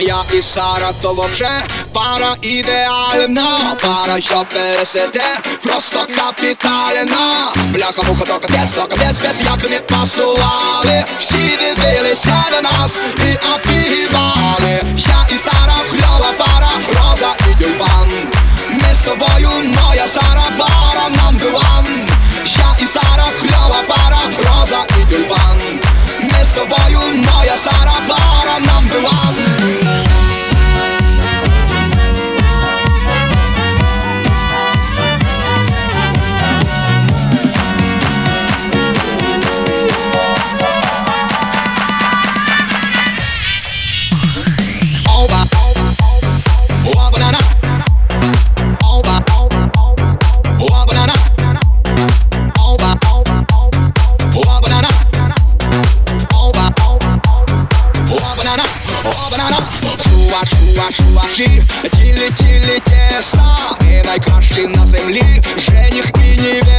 Я і Сара, то вообще пара ідеальна. Пара, що пересете, просто капітальна. Бляха, муха, то капець, то капець, спец, як ми пасували. Всі дивилися на нас і офігівали Я і Сара, кльова пара, роза і тюльпан. Ми з тобою, моя Сара, пара number one. Я і Сара, кльова пара, роза і тюльпан. Ми з тобою, моя Сара, пара number one Чува, чувачі, тілі, тілі тіста, і найкращі на землі, жених і невеста.